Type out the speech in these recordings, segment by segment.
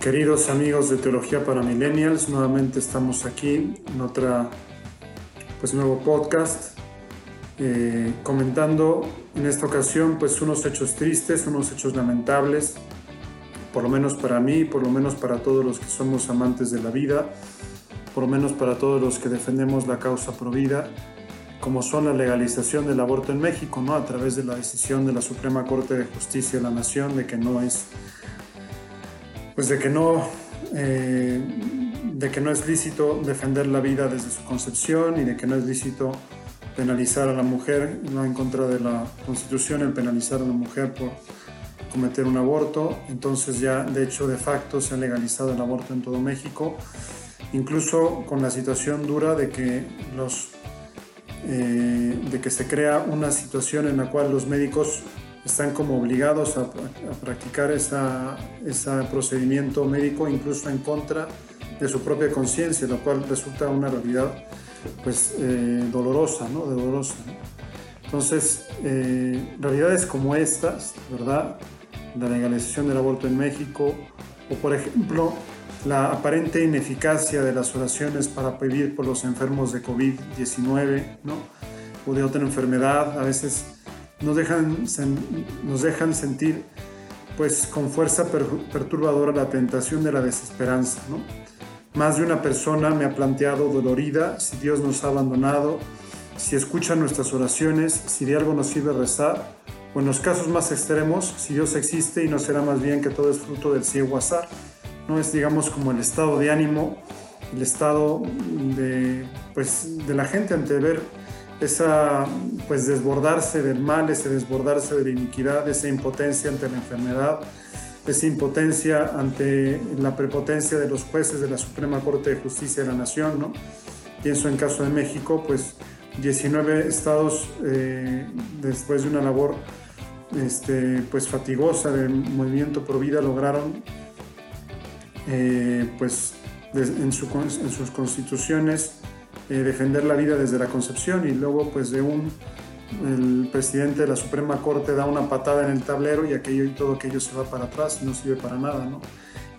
Queridos amigos de Teología para Millennials, nuevamente estamos aquí en otra pues nuevo podcast eh, comentando en esta ocasión pues unos hechos tristes, unos hechos lamentables, por lo menos para mí, por lo menos para todos los que somos amantes de la vida, por lo menos para todos los que defendemos la causa pro vida, como son la legalización del aborto en México, ¿no? A través de la decisión de la Suprema Corte de Justicia de la Nación de que no es pues de que no, eh, de que no es lícito defender la vida desde su concepción y de que no es lícito penalizar a la mujer, no en contra de la Constitución el penalizar a la mujer por cometer un aborto. Entonces ya de hecho de facto se ha legalizado el aborto en todo México, incluso con la situación dura de que los eh, de que se crea una situación en la cual los médicos están como obligados a, practicar ese procedimiento médico incluso en contra de su propia conciencia, lo cual resulta una realidad pues eh, dolorosa, ¿no? Dolorosa, Entonces, eh, realidades como estas, ¿verdad? La legalización del aborto en México, o por ejemplo, la aparente ineficacia de las oraciones para pedir por los enfermos de COVID-19, ¿no? O de otra enfermedad, a veces nos dejan, nos dejan sentir pues con fuerza perturbadora la tentación de la desesperanza. ¿no? Más de una persona me ha planteado dolorida si Dios nos ha abandonado, si escucha nuestras oraciones, si de algo nos sirve rezar, o en los casos más extremos, si Dios existe y no será más bien que todo es fruto del ciego azar. No es, digamos, como el estado de ánimo, el estado de, pues, de la gente ante ver esa pues desbordarse del mal, ese desbordarse de la iniquidad, esa impotencia ante la enfermedad, esa impotencia ante la prepotencia de los jueces de la Suprema Corte de Justicia de la Nación, ¿no? Pienso en caso de México, pues 19 estados eh, después de una labor este, pues fatigosa del movimiento pro vida lograron eh, pues en, en sus constituciones eh, defender la vida desde la concepción y luego pues de un el presidente de la Suprema Corte da una patada en el tablero y aquello y todo aquello se va para atrás y no sirve para nada, ¿no?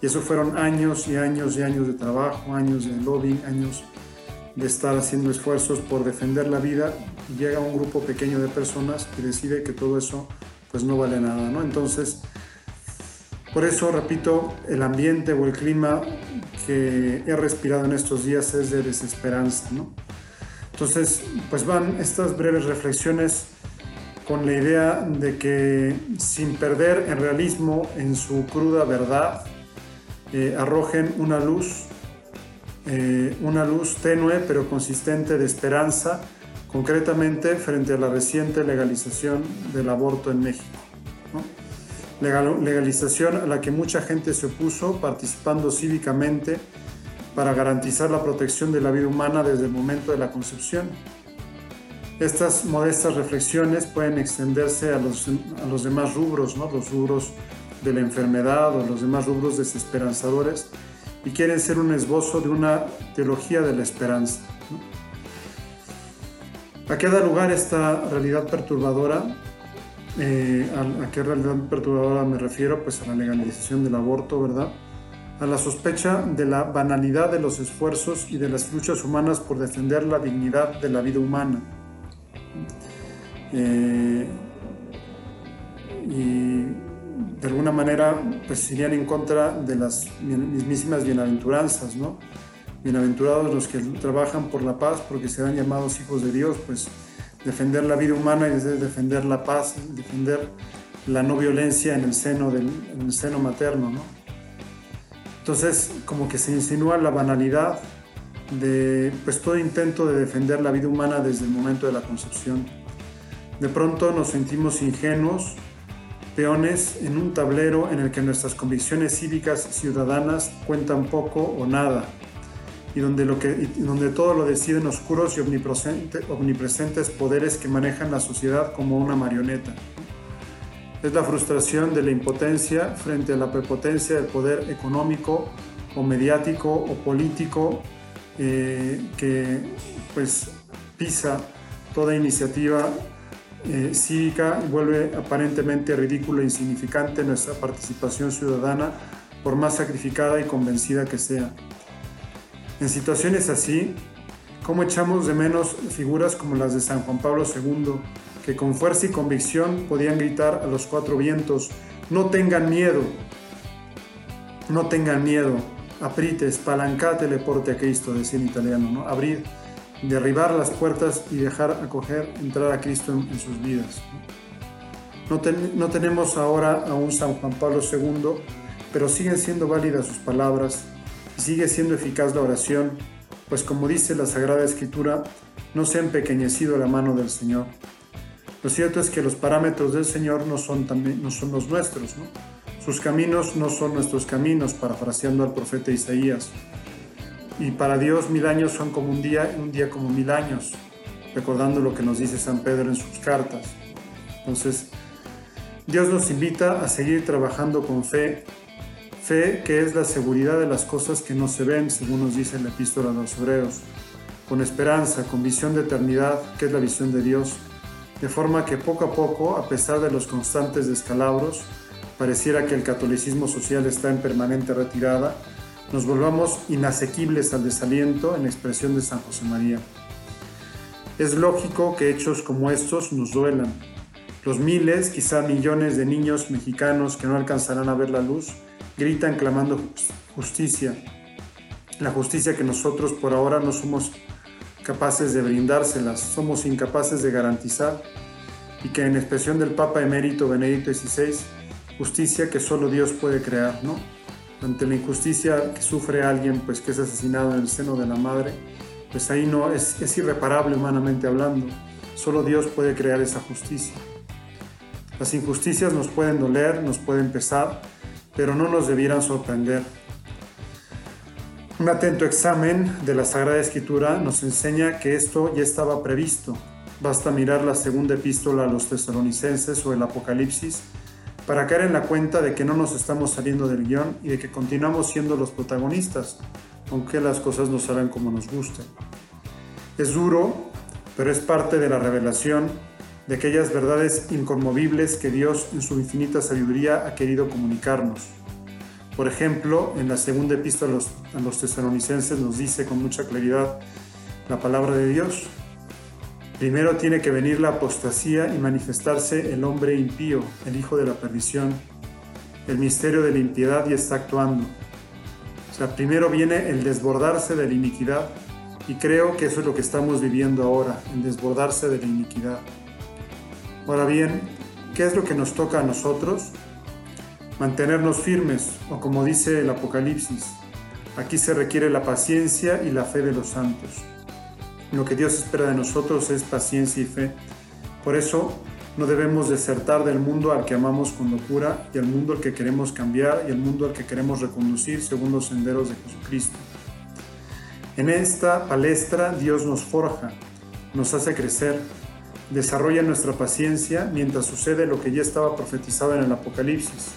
Y eso fueron años y años y años de trabajo, años de lobbying, años de estar haciendo esfuerzos por defender la vida llega un grupo pequeño de personas que decide que todo eso pues no vale nada, ¿no? Entonces, por eso, repito, el ambiente o el clima que he respirado en estos días es de desesperanza. ¿no? Entonces, pues van estas breves reflexiones con la idea de que sin perder el realismo en su cruda verdad, eh, arrojen una luz, eh, una luz tenue pero consistente de esperanza, concretamente frente a la reciente legalización del aborto en México. ¿no? Legalización a la que mucha gente se opuso participando cívicamente para garantizar la protección de la vida humana desde el momento de la concepción. Estas modestas reflexiones pueden extenderse a los, a los demás rubros, ¿no? los rubros de la enfermedad o los demás rubros desesperanzadores y quieren ser un esbozo de una teología de la esperanza. ¿A qué da lugar esta realidad perturbadora? Eh, a, qué realidad perturbadora me refiero? Pues a la legalización del aborto, ¿verdad? A la sospecha de la banalidad de los esfuerzos y de las luchas humanas por defender la dignidad de la vida humana. Eh, y de alguna manera pues irían en contra de las mismísimas bienaventuranzas, ¿no? Bienaventurados los que trabajan por la paz porque serán llamados hijos de Dios, pues defender la vida humana y defender la paz, defender la no violencia en el seno, del, en el seno materno. ¿no? Entonces, como que se insinúa la banalidad de pues, todo intento de defender la vida humana desde el momento de la concepción. De pronto nos sentimos ingenuos, peones en un tablero en el que nuestras convicciones cívicas ciudadanas cuentan poco o nada y donde, lo que, donde todo lo deciden oscuros y omnipresentes poderes que manejan la sociedad como una marioneta. Es la frustración de la impotencia frente a la prepotencia del poder económico o mediático o político eh, que pues pisa toda iniciativa eh, cívica y vuelve aparentemente ridículo e insignificante nuestra participación ciudadana por más sacrificada y convencida que sea. En situaciones así, ¿cómo echamos de menos figuras como las de San Juan Pablo II, que con fuerza y convicción podían gritar a los cuatro vientos, no tengan miedo, no tengan miedo, aprite, spalancate le porte a Cristo, decía en italiano, ¿no? Abrir, derribar las puertas y dejar acoger, entrar a Cristo en, sus vidas. No, tenemos ahora a un San Juan Pablo II, pero siguen siendo válidas sus palabras sigue siendo eficaz la oración, pues como dice la Sagrada Escritura, no se ha empequeñecido la mano del Señor. Lo cierto es que los parámetros del Señor no son, también, no son los nuestros, Sus caminos no son nuestros caminos, parafraseando al profeta Isaías. Y para Dios mil años son como un día y un día como mil años, recordando lo que nos dice San Pedro en sus cartas. Entonces, Dios nos invita a seguir trabajando con fe, fe que es la seguridad de las cosas que no se ven, según nos dice la epístola de los hebreos, con esperanza, con visión de eternidad, que es la visión de Dios, de forma que poco a poco, a pesar de los constantes descalabros, pareciera que el catolicismo social está en permanente retirada, nos volvamos inasequibles al desaliento en expresión de San José María. Es lógico que hechos como estos nos duelan. Los miles, quizá millones de niños mexicanos que no alcanzarán a ver la luz, gritan clamando justicia. La justicia que nosotros por ahora no somos capaces de brindárselas, somos incapaces de garantizar y que en expresión del Papa emérito Benedicto XVI, justicia que solo Dios puede crear, ¿no? Ante la injusticia que sufre alguien, pues que es asesinado en el seno de la madre, pues ahí no es, es irreparable humanamente hablando. Solo Dios puede crear esa justicia. Las injusticias nos pueden doler, nos pueden pesar, pero no nos debieran sorprender un atento examen de la Sagrada Escritura nos enseña que esto ya estaba previsto. Basta mirar la segunda epístola a los tesalonicenses o el Apocalipsis para caer en la cuenta de que no nos estamos saliendo del guion y de que continuamos siendo los protagonistas, aunque las cosas no salgan como nos gusten. Es duro, pero es parte de la revelación de aquellas verdades inconmovibles que Dios en su infinita sabiduría ha querido comunicarnos. Por ejemplo, en la segunda epístola a los, tesalonicenses nos dice con mucha claridad la palabra de Dios. Primero tiene que venir la apostasía y manifestarse el hombre impío, el hijo de la perdición. El misterio de la impiedad y está actuando. O sea, primero viene el desbordarse de la iniquidad y creo que eso es lo que estamos viviendo ahora, el desbordarse de la iniquidad. Ahora bien, ¿qué es lo que nos toca a nosotros? mantenernos firmes, o como dice el Apocalipsis, aquí se requiere la paciencia y la fe de los santos. Lo que Dios espera de nosotros es paciencia y fe. Por eso no debemos desertar del mundo al que amamos con locura y al mundo al que queremos cambiar y al mundo al que queremos reconducir según los senderos de Jesucristo. En esta palestra Dios nos forja, nos hace crecer, desarrolla nuestra paciencia mientras sucede lo que ya estaba profetizado en el Apocalipsis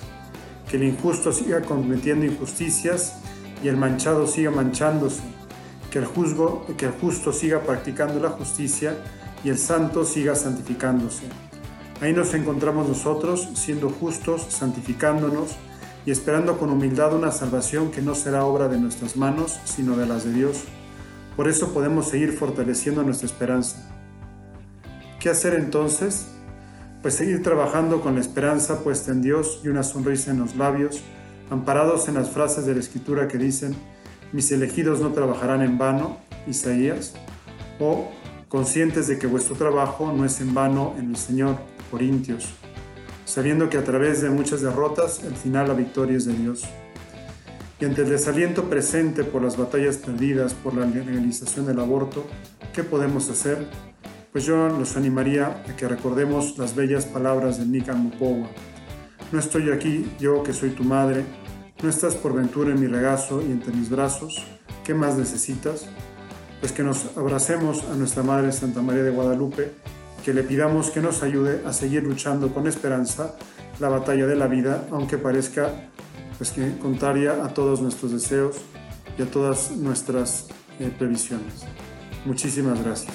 que el injusto siga cometiendo injusticias y el manchado siga manchándose, que el, justo siga practicando la justicia y el santo siga santificándose. Ahí nos encontramos nosotros siendo justos, santificándonos y esperando con humildad una salvación que no será obra de nuestras manos, sino de las de Dios. Por eso podemos seguir fortaleciendo nuestra esperanza. ¿Qué hacer entonces? pues seguir trabajando con la esperanza puesta en Dios y una sonrisa en los labios, amparados en las frases de la Escritura que dicen, mis elegidos no trabajarán en vano, Isaías, o conscientes de que vuestro trabajo no es en vano en el Señor, Corintios, sabiendo que a través de muchas derrotas el final la victoria es de Dios. Y ante el desaliento presente por las batallas perdidas por la legalización del aborto, ¿qué podemos hacer? Pues yo los animaría a que recordemos las bellas palabras de Nikan Mopowa. No estoy aquí, yo que soy tu madre, no estás por ventura en mi regazo y entre mis brazos, ¿qué más necesitas? Pues que nos abracemos a nuestra Madre Santa María de Guadalupe, que le pidamos que nos ayude a seguir luchando con esperanza la batalla de la vida, aunque parezca pues que contraria a todos nuestros deseos y a todas nuestras eh, previsiones. Muchísimas gracias.